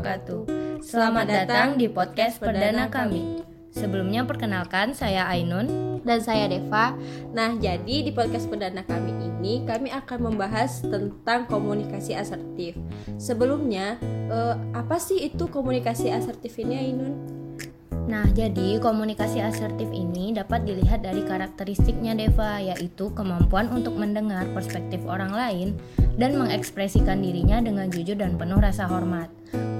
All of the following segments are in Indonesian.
wabarakatuh. Selamat datang di podcast perdana kami. Sebelumnya perkenalkan saya Ainun dan saya Deva. Nah, jadi di podcast perdana kami ini kami akan membahas tentang komunikasi asertif. Sebelumnya, eh, apa sih itu komunikasi asertif ini Ainun? Nah, jadi komunikasi asertif ini dapat dilihat dari karakteristiknya Deva, yaitu kemampuan untuk mendengar perspektif orang lain dan mengekspresikan dirinya dengan jujur dan penuh rasa hormat.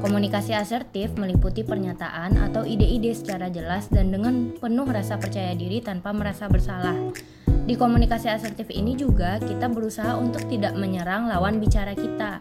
Komunikasi asertif meliputi pernyataan atau ide-ide secara jelas dan dengan penuh rasa percaya diri tanpa merasa bersalah. Di komunikasi asertif ini juga kita berusaha untuk tidak menyerang lawan bicara kita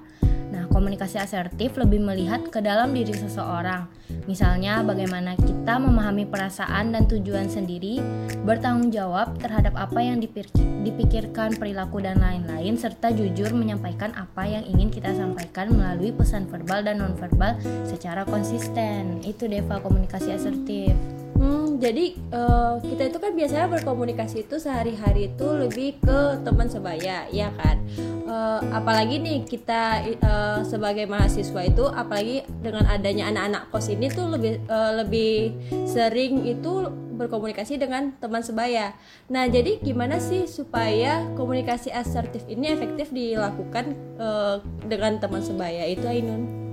komunikasi asertif lebih melihat ke dalam diri seseorang. Misalnya, bagaimana kita memahami perasaan dan tujuan sendiri, bertanggung jawab terhadap apa yang dipikirkan, perilaku, dan lain-lain, serta jujur menyampaikan apa yang ingin kita sampaikan melalui pesan verbal dan nonverbal secara konsisten. Itu Deva komunikasi asertif. Hmm, jadi uh, kita itu kan biasanya berkomunikasi itu sehari-hari itu lebih ke teman sebaya, ya kan? Uh, apalagi nih kita uh, sebagai mahasiswa itu, apalagi dengan adanya anak-anak kos ini tuh lebih uh, lebih sering itu berkomunikasi dengan teman sebaya. Nah, jadi gimana sih supaya komunikasi asertif ini efektif dilakukan uh, dengan teman sebaya itu Ainun?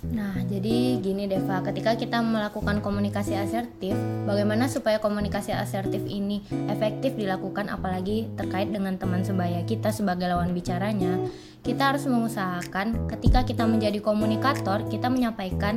Nah, jadi gini Deva, ketika kita melakukan komunikasi asertif, bagaimana supaya komunikasi asertif ini efektif dilakukan apalagi terkait dengan teman sebaya kita sebagai lawan bicaranya? Kita harus mengusahakan ketika kita menjadi komunikator, kita menyampaikan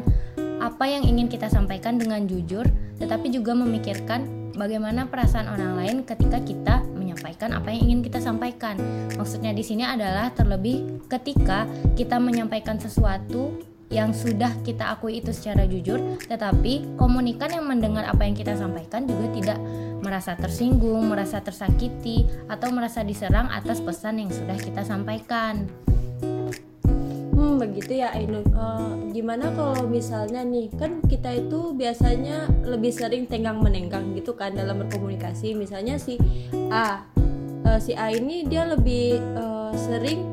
apa yang ingin kita sampaikan dengan jujur, tetapi juga memikirkan bagaimana perasaan orang lain ketika kita menyampaikan apa yang ingin kita sampaikan. Maksudnya di sini adalah terlebih ketika kita menyampaikan sesuatu yang sudah kita akui itu secara jujur, tetapi komunikan yang mendengar apa yang kita sampaikan juga tidak merasa tersinggung, merasa tersakiti, atau merasa diserang atas pesan yang sudah kita sampaikan. Hmm, begitu ya Ainun. Uh, gimana kalau misalnya nih, kan kita itu biasanya lebih sering tenggang menenggang gitu kan dalam berkomunikasi. Misalnya si A, uh, si A ini dia lebih uh, sering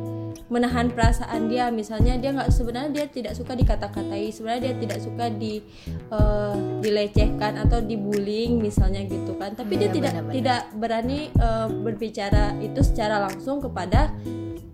menahan perasaan dia. Misalnya dia nggak sebenarnya dia tidak suka dikata-katai. Sebenarnya dia tidak suka di uh, dilecehkan atau dibullying misalnya gitu kan. Tapi ya, dia tidak benar, tidak berani uh, berbicara itu secara langsung kepada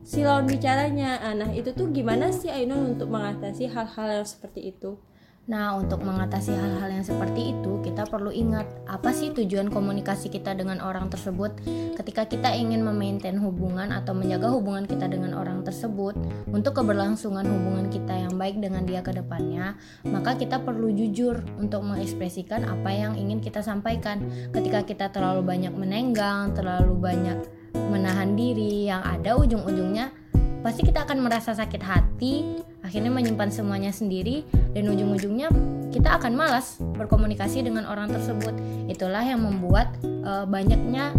si lawan bicaranya. Nah itu tuh gimana sih Ainun untuk mengatasi hal-hal yang seperti itu Nah, untuk mengatasi hal-hal yang seperti itu, kita perlu ingat apa sih tujuan komunikasi kita dengan orang tersebut. Ketika kita ingin memaintain hubungan atau menjaga hubungan kita dengan orang tersebut untuk keberlangsungan hubungan kita yang baik dengan dia ke depannya, maka kita perlu jujur untuk mengekspresikan apa yang ingin kita sampaikan. Ketika kita terlalu banyak menenggang, terlalu banyak menahan diri, yang ada ujung-ujungnya pasti kita akan merasa sakit hati, akhirnya menyimpan semuanya sendiri, dan ujung-ujungnya kita akan malas berkomunikasi dengan orang tersebut. Itulah yang membuat e, banyaknya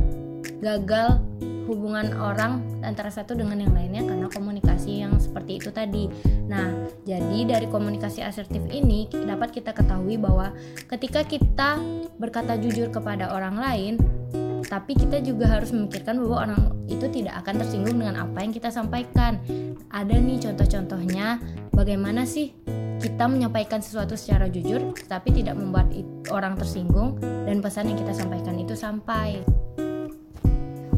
gagal hubungan orang antara satu dengan yang lainnya karena komunikasi yang seperti itu tadi. Nah, jadi dari komunikasi asertif ini dapat kita ketahui bahwa ketika kita berkata jujur kepada orang lain, tapi kita juga harus memikirkan bahwa orang itu tidak akan tersinggung dengan apa yang kita sampaikan. Ada nih contoh-contohnya bagaimana sih kita menyampaikan sesuatu secara jujur tapi tidak membuat orang tersinggung dan pesan yang kita sampaikan itu sampai.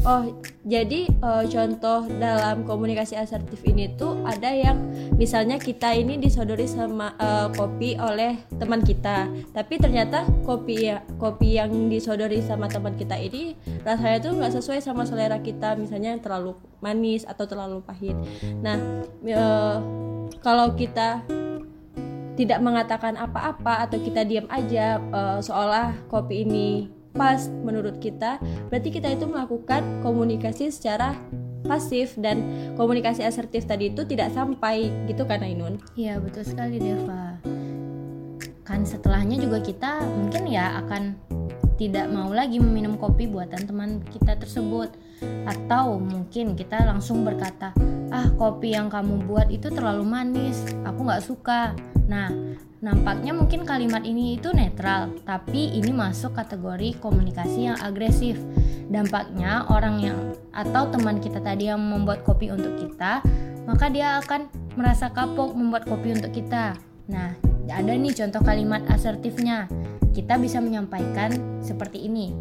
Oh, jadi uh, contoh dalam komunikasi asertif ini tuh ada yang misalnya kita ini disodori sama uh, kopi oleh teman kita, tapi ternyata kopi ya kopi yang disodori sama teman kita ini rasanya tuh nggak sesuai sama selera kita, misalnya terlalu manis atau terlalu pahit. Nah, uh, kalau kita tidak mengatakan apa-apa atau kita diam aja uh, seolah kopi ini pas menurut kita berarti kita itu melakukan komunikasi secara pasif dan komunikasi asertif tadi itu tidak sampai gitu kan Ainun? Iya betul sekali Deva. Kan setelahnya juga kita mungkin ya akan tidak mau lagi meminum kopi buatan teman kita tersebut. Atau mungkin kita langsung berkata ah kopi yang kamu buat itu terlalu manis aku nggak suka. Nah Nampaknya mungkin kalimat ini itu netral, tapi ini masuk kategori komunikasi yang agresif. Dampaknya orang yang atau teman kita tadi yang membuat kopi untuk kita, maka dia akan merasa kapok membuat kopi untuk kita. Nah, ada nih contoh kalimat asertifnya. Kita bisa menyampaikan seperti ini.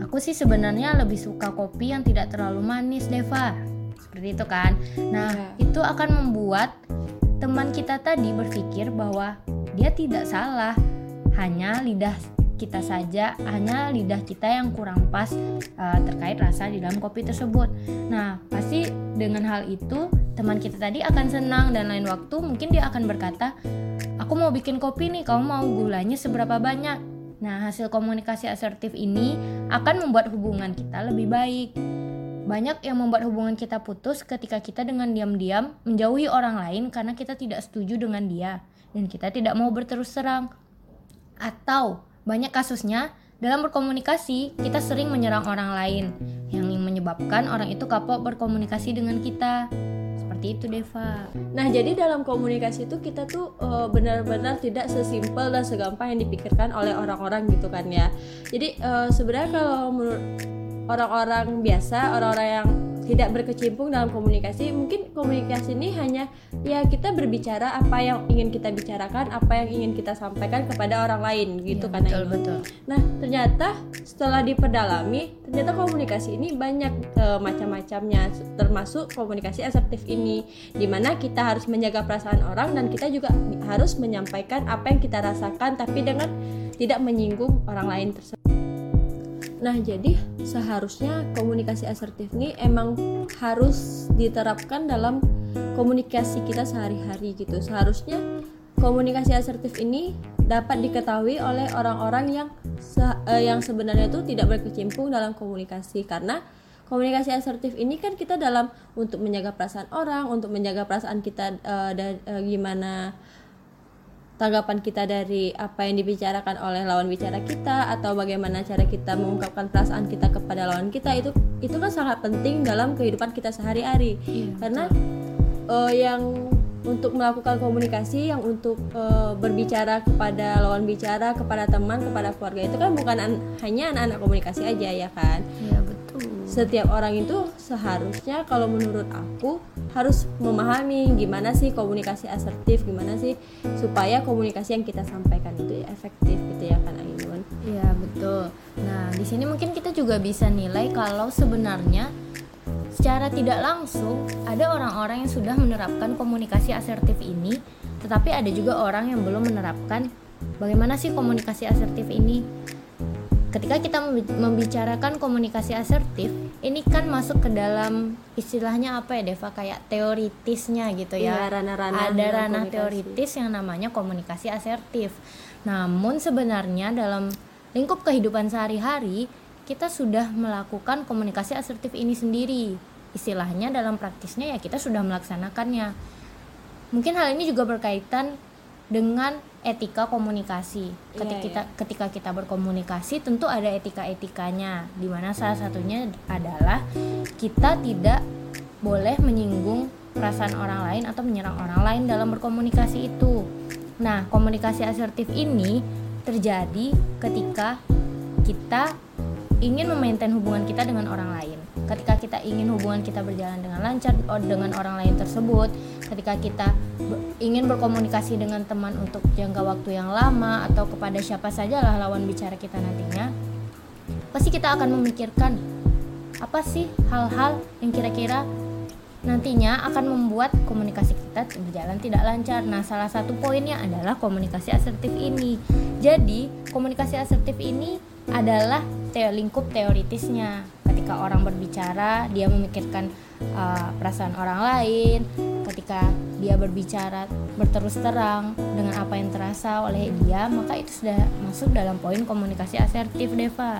Aku sih sebenarnya lebih suka kopi yang tidak terlalu manis, Deva. Seperti itu kan. Nah, Ya. itu akan membuat teman kita tadi berpikir bahwa dia tidak salah. Hanya lidah kita saja, hanya lidah kita yang kurang pas uh, terkait rasa di dalam kopi tersebut. Nah, pasti dengan hal itu teman kita tadi akan senang dan lain waktu mungkin dia akan berkata, "Aku mau bikin kopi nih, kamu mau gulanya seberapa banyak?" Nah, hasil komunikasi asertif ini akan membuat hubungan kita lebih baik. Banyak yang membuat hubungan kita putus ketika kita dengan diam-diam menjauhi orang lain karena kita tidak setuju dengan dia dan kita tidak mau berterus terang. Atau banyak kasusnya dalam berkomunikasi kita sering menyerang orang lain yang menyebabkan orang itu kapok berkomunikasi dengan kita. Seperti itu, Deva. Nah, jadi dalam komunikasi itu kita tuh eh, benar-benar tidak sesimpel dan segampang yang dipikirkan oleh orang-orang gitu kan ya. Jadi eh, sebenarnya kalau menurut orang-orang biasa, orang-orang yang tidak berkecimpung dalam komunikasi, mungkin komunikasi ini hanya ya kita berbicara apa yang ingin kita bicarakan, apa yang ingin kita sampaikan kepada orang lain gitu Iya, kan betul, betul. Nah, ternyata setelah diperdalami, ternyata komunikasi ini banyak eh, macam-macamnya, termasuk komunikasi asertif ini, di mana kita harus menjaga perasaan orang dan kita juga harus menyampaikan apa yang kita rasakan, tapi dengan tidak menyinggung orang lain tersebut. Nah, jadi seharusnya komunikasi asertif ini emang harus diterapkan dalam komunikasi kita sehari-hari gitu. Seharusnya komunikasi asertif ini dapat diketahui oleh orang-orang yang se- eh, yang sebenarnya itu tidak berkecimpung dalam komunikasi karena komunikasi asertif ini kan kita dalam untuk menjaga perasaan orang, untuk menjaga perasaan kita eh, dan eh, gimana tanggapan kita dari apa yang dibicarakan oleh lawan bicara kita atau bagaimana cara kita mengungkapkan perasaan kita kepada lawan kita itu itu kan sangat penting dalam kehidupan kita sehari-hari. Iya, karena eh, yang untuk melakukan komunikasi yang untuk eh, berbicara kepada lawan bicara kepada teman kepada keluarga itu kan bukan an- hanya anak-anak komunikasi aja ya kan? Iya, betul. Setiap orang itu seharusnya kalau menurut aku harus memahami gimana sih komunikasi asertif gimana sih supaya komunikasi yang kita sampaikan itu efektif gitu ya kan Ainun Iya betul. Nah di sini mungkin kita juga bisa nilai kalau sebenarnya secara tidak langsung ada orang-orang yang sudah menerapkan komunikasi asertif ini, tetapi ada juga orang yang belum menerapkan bagaimana sih komunikasi asertif ini. Ketika kita membi- membicarakan komunikasi asertif, ini kan masuk ke dalam istilahnya apa ya Deva kayak teoritisnya gitu ya. Iya, ranah-ranah ada dalam ranah komunikasi. teoritis yang namanya komunikasi asertif. Namun sebenarnya dalam lingkup kehidupan sehari-hari kita sudah melakukan komunikasi asertif ini sendiri. Istilahnya dalam praktisnya ya kita sudah melaksanakannya. Mungkin hal ini juga berkaitan dengan etika komunikasi. Ketika kita ketika kita berkomunikasi tentu ada etika-etikanya di mana salah satunya adalah kita tidak boleh menyinggung perasaan orang lain atau menyerang orang lain dalam berkomunikasi itu. Nah, komunikasi asertif ini terjadi ketika kita ingin memaintain hubungan kita dengan orang lain. Ketika kita ingin hubungan kita berjalan dengan lancar dengan orang lain tersebut, ketika kita ingin berkomunikasi dengan teman untuk jangka waktu yang lama atau kepada siapa sajalah lawan bicara kita nantinya, pasti kita akan memikirkan apa sih hal-hal yang kira-kira nantinya akan membuat komunikasi kita berjalan tidak lancar. Nah, salah satu poinnya adalah komunikasi asertif ini. Jadi, komunikasi asertif ini adalah teo lingkup teoritisnya. Ketika orang berbicara, dia memikirkan uh, perasaan orang lain. Ketika dia berbicara berterus terang dengan apa yang terasa oleh dia, maka itu sudah masuk dalam poin komunikasi asertif, Deva.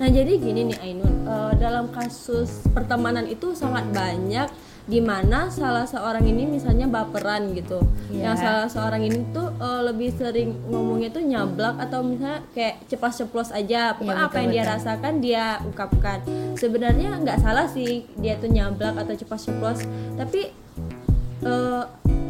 Nah jadi gini nih Ainun, eh, dalam kasus pertemanan itu sangat banyak di mana salah seorang ini misalnya baperan gitu, Iya. yang salah seorang ini tuh eh, lebih sering ngomongnya tuh nyablak atau misalnya kayak ceplos-ceplos aja, pokoknya Iya, apa yang dia rasakan dia ungkapkan. Sebenarnya nggak salah sih dia tuh nyablak atau ceplos-ceplos, tapi eh,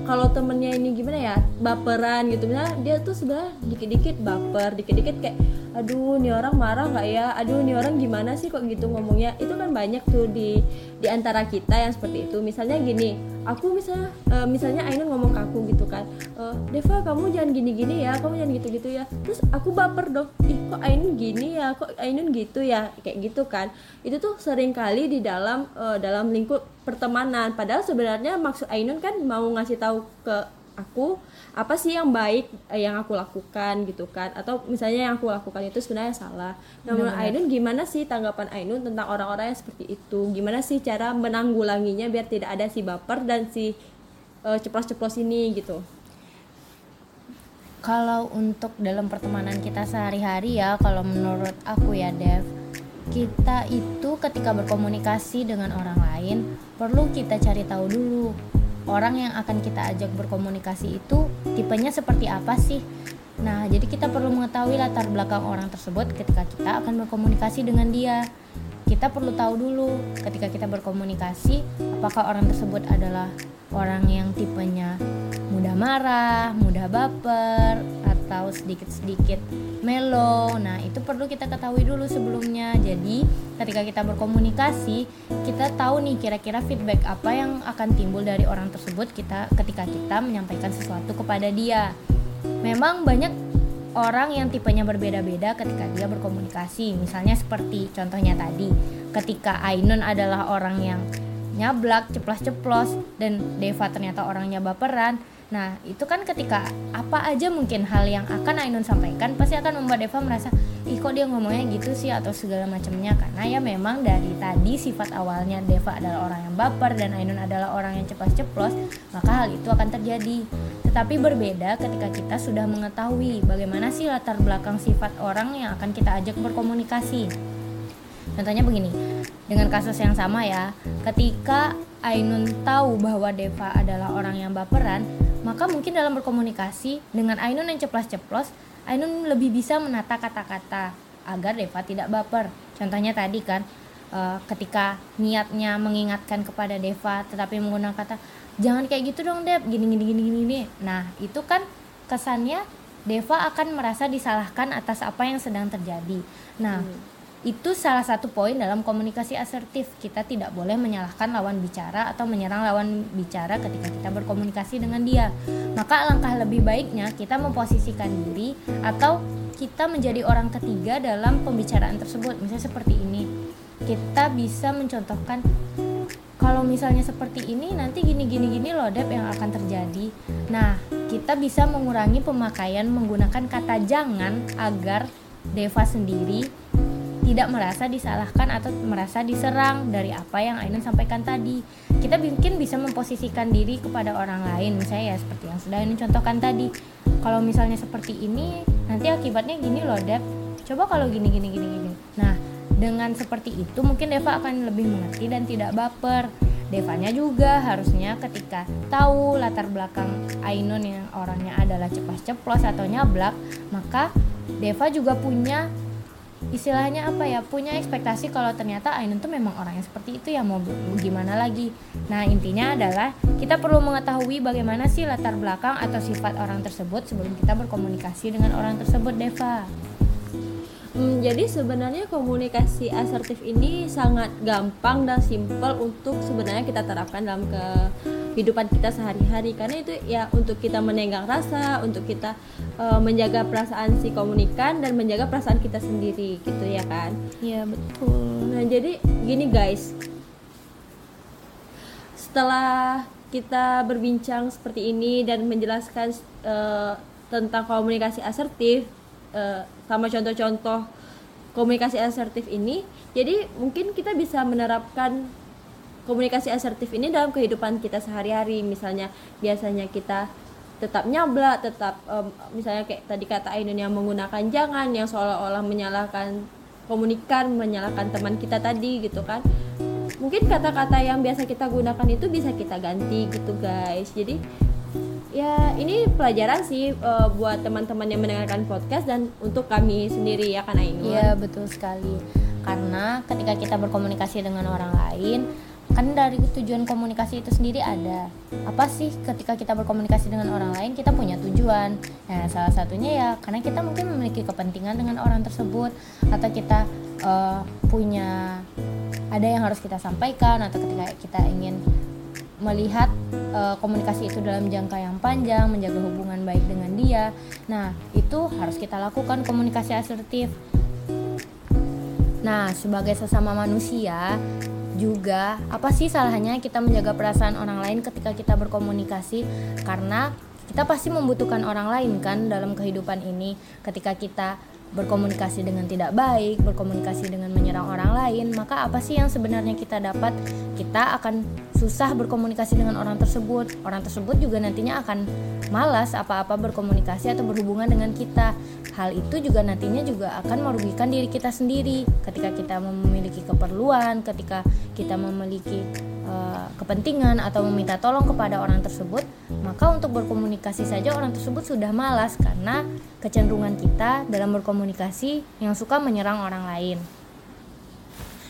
kalau temennya ini gimana ya baperan gitu. Misalnya dia tuh sebenarnya dikit-dikit baper dikit-dikit kayak aduh nih orang marah nggak ya? Aduh nih orang gimana sih kok gitu ngomongnya? Itu kan banyak tuh di di antara kita yang seperti itu. Misalnya gini aku misalnya uh, misalnya Ainun ngomong ke aku gitu kan uh, Deva kamu jangan gini-gini ya kamu jangan gitu-gitu ya. Terus aku baper dong ih kok Ainun gini ya kok Ainun gitu ya? Kayak gitu kan. Itu tuh sering kali di dalam uh, dalam lingkup pertemanan. Padahal sebenarnya maksud Ainun kan mau ngasih tahu ke aku apa sih yang baik eh, yang aku lakukan gitu kan? Atau misalnya yang aku lakukan itu sebenarnya salah. Namun Ainun gimana sih tanggapan Ainun tentang orang-orang yang seperti itu? Gimana sih cara menanggulanginya biar tidak ada si baper dan si uh, ceplos-ceplos ini gitu? Kalau untuk dalam pertemanan kita sehari-hari ya kalau menurut aku ya Dev kita itu ketika berkomunikasi dengan orang lain perlu kita cari tahu dulu orang yang akan kita ajak berkomunikasi itu tipenya seperti apa sih? Nah jadi kita perlu mengetahui latar belakang orang tersebut ketika kita akan berkomunikasi dengan dia. Kita perlu tahu dulu ketika kita berkomunikasi apakah orang tersebut adalah orang yang tipenya mudah marah, mudah baper, atau sedikit-sedikit melo. Nah, itu perlu kita ketahui dulu sebelumnya. Jadi, ketika kita berkomunikasi, kita tahu nih kira-kira feedback apa yang akan timbul dari orang tersebut kita ketika kita menyampaikan sesuatu kepada dia. Memang banyak orang yang tipenya berbeda-beda ketika dia berkomunikasi. Misalnya seperti contohnya tadi, ketika Ainun adalah orang yang nyablak, ceplos-ceplos dan Deva ternyata orangnya baperan Nah, itu kan ketika apa aja mungkin hal yang akan Ainun sampaikan pasti akan membuat Deva merasa, ih kok dia ngomongnya gitu sih atau segala macamnya karena ya memang dari tadi sifat awalnya Deva adalah orang yang baper dan Ainun adalah orang yang cepat ceplos, maka hal itu akan terjadi. Tetapi berbeda ketika kita sudah mengetahui bagaimana sih latar belakang sifat orang yang akan kita ajak berkomunikasi. Contohnya begini, dengan kasus yang sama ya, ketika Ainun tahu bahwa Deva adalah orang yang baperan, maka mungkin dalam berkomunikasi dengan Ainun yang ceplas-ceplos, Ainun lebih bisa menata kata-kata agar Deva tidak baper. Contohnya tadi kan, e, ketika niatnya mengingatkan kepada Deva, tetapi menggunakan kata jangan kayak gitu dong Dev, gini gini gini gini. Nah itu kan kesannya Deva akan merasa disalahkan atas apa yang sedang terjadi. Nah hmm itu salah satu poin dalam komunikasi asertif. Kita tidak boleh menyalahkan lawan bicara atau menyerang lawan bicara ketika kita berkomunikasi dengan dia. Maka alangkah lebih baiknya kita memposisikan diri atau kita menjadi orang ketiga dalam pembicaraan tersebut. Misalnya seperti ini. Kita bisa mencontohkan kalau misalnya seperti ini nanti gini gini gini loh Dep yang akan terjadi. Nah, kita bisa mengurangi pemakaian menggunakan kata jangan agar Deva sendiri tidak merasa disalahkan atau merasa diserang dari apa yang Ainun sampaikan tadi. Kita mungkin bisa memposisikan diri kepada orang lain, misalnya ya seperti yang sudah Ainun contohkan tadi. Kalau misalnya seperti ini, nanti akibatnya gini loh, Dep. Coba kalau gini gini gini gini. Nah, dengan seperti itu mungkin Deva akan lebih mengerti dan tidak baper. Devanya juga harusnya ketika tahu latar belakang Ainun yang orangnya adalah cepat ceplos atau nyablak, maka Deva juga punya istilahnya apa ya? Punya ekspektasi kalau ternyata Ainun tuh memang orang yang seperti itu ya mau gimana lagi? Nah intinya adalah kita perlu mengetahui bagaimana sih latar belakang atau sifat orang tersebut sebelum kita berkomunikasi dengan orang tersebut Deva. Hmm, jadi sebenarnya komunikasi asertif ini sangat gampang dan simpel untuk sebenarnya kita terapkan dalam kehidupan kita sehari-hari karena itu ya untuk kita menenggang rasa, untuk kita uh, menjaga perasaan si komunikan dan menjaga perasaan kita sendiri gitu ya kan? Iya betul. Nah jadi gini guys, setelah kita berbincang seperti ini dan menjelaskan uh, tentang komunikasi asertif uh, sama contoh-contoh komunikasi asertif ini jadi mungkin kita bisa menerapkan komunikasi asertif ini dalam kehidupan kita sehari-hari misalnya biasanya kita tetap nyablak tetap um, misalnya kayak tadi kata Ainun yang menggunakan jangan yang seolah-olah menyalahkan komunikan menyalahkan teman kita tadi gitu kan mungkin kata-kata yang biasa kita gunakan itu bisa kita ganti gitu guys jadi ya ini pelajaran sih uh, buat teman-teman yang mendengarkan podcast dan untuk kami sendiri ya kan Ainun. Iya betul sekali. Karena ketika kita berkomunikasi dengan orang lain, kan dari tujuan komunikasi itu sendiri ada apa sih ketika kita berkomunikasi dengan orang lain kita punya tujuan nah salah satunya ya karena kita mungkin memiliki kepentingan dengan orang tersebut atau kita uh, punya ada yang harus kita sampaikan atau ketika kita ingin melihat uh, komunikasi itu dalam jangka yang panjang, menjaga hubungan baik dengan dia. Nah, itu harus kita lakukan komunikasi asertif. Nah, sebagai sesama manusia, juga. Apa sih salahnya kita menjaga perasaan orang lain ketika kita berkomunikasi? Karena kita pasti membutuhkan orang lain kan dalam kehidupan ini. Ketika kita berkomunikasi dengan tidak baik, berkomunikasi dengan menyerang orang lain, maka apa sih yang sebenarnya kita dapat? Kita akan susah berkomunikasi dengan orang tersebut. Orang tersebut juga nantinya akan malas apa-apa berkomunikasi atau berhubungan dengan kita. Hal itu juga nantinya juga akan merugikan diri kita sendiri ketika kita memiliki keperluan, ketika kita memiliki uh, kepentingan atau meminta tolong kepada orang tersebut, maka untuk berkomunikasi saja orang tersebut sudah malas karena kecenderungan kita dalam berkomunikasi yang suka menyerang orang lain.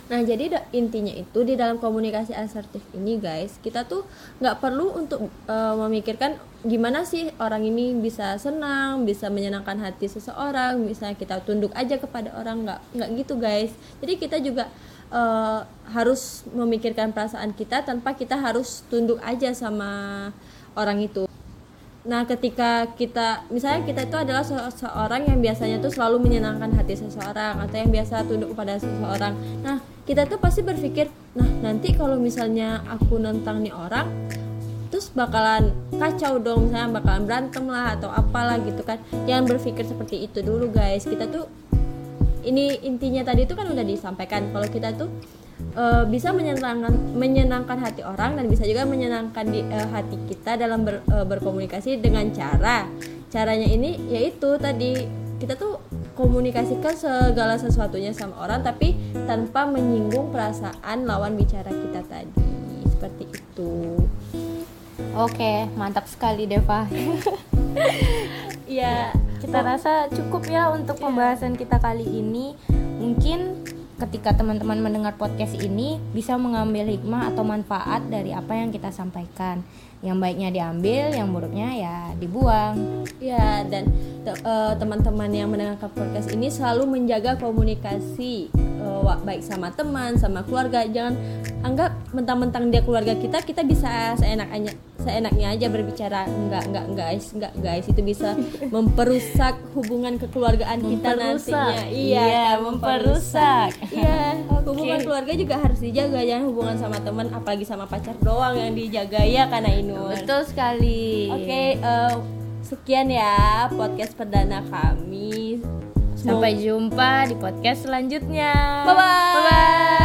Nah jadi intinya itu di dalam komunikasi asertif ini guys kita tuh nggak perlu untuk uh, memikirkan gimana sih orang ini bisa senang bisa menyenangkan hati seseorang bisa kita tunduk aja kepada orang nggak nggak gitu guys jadi kita juga uh, harus memikirkan perasaan kita tanpa kita harus tunduk aja sama orang itu. Nah, ketika kita misalnya kita itu adalah seseorang yang biasanya tuh selalu menyenangkan hati seseorang atau yang biasa tunduk kepada seseorang. Nah, kita tuh pasti berpikir, nah nanti kalau misalnya aku nentang nih orang, terus bakalan kacau dong, misalnya bakalan berantem lah atau apalah gitu kan. Jangan berpikir seperti itu dulu guys. Kita tuh ini intinya tadi itu kan udah disampaikan. Kalau kita tuh uh, bisa menyenangkan menyenangkan hati orang dan bisa juga menyenangkan di uh, hati kita dalam ber, uh, berkomunikasi dengan cara. Caranya ini yaitu tadi kita tuh komunikasikan segala sesuatunya sama orang tapi tanpa menyinggung perasaan lawan bicara kita tadi. Seperti itu. Oke mantap sekali Deva. Ya kita rasa cukup ya untuk pembahasan kita kali ini. Mungkin ketika teman-teman mendengar podcast ini bisa mengambil hikmah atau manfaat dari apa yang kita sampaikan. Yang baiknya diambil yang buruknya ya dibuang. Ya dan uh, teman-teman yang mendengarkan podcast ini selalu menjaga komunikasi uh, baik sama teman sama keluarga. Jangan anggap mentang-mentang dia keluarga kita kita bisa seenaknya seenaknya aja berbicara. Enggak enggak guys enggak guys. Itu bisa memperusak hubungan kekeluargaan kita nantinya. Iya, iya memperusak. Iya okay. hubungan keluarga juga harus dijaga jangan hubungan sama teman apalagi sama pacar doang yang dijaga ya karena ini betul sekali. Oke okay, uh, eh, sekian ya podcast perdana kami. Sampai jumpa di podcast selanjutnya. Bye bye, bye, -bye.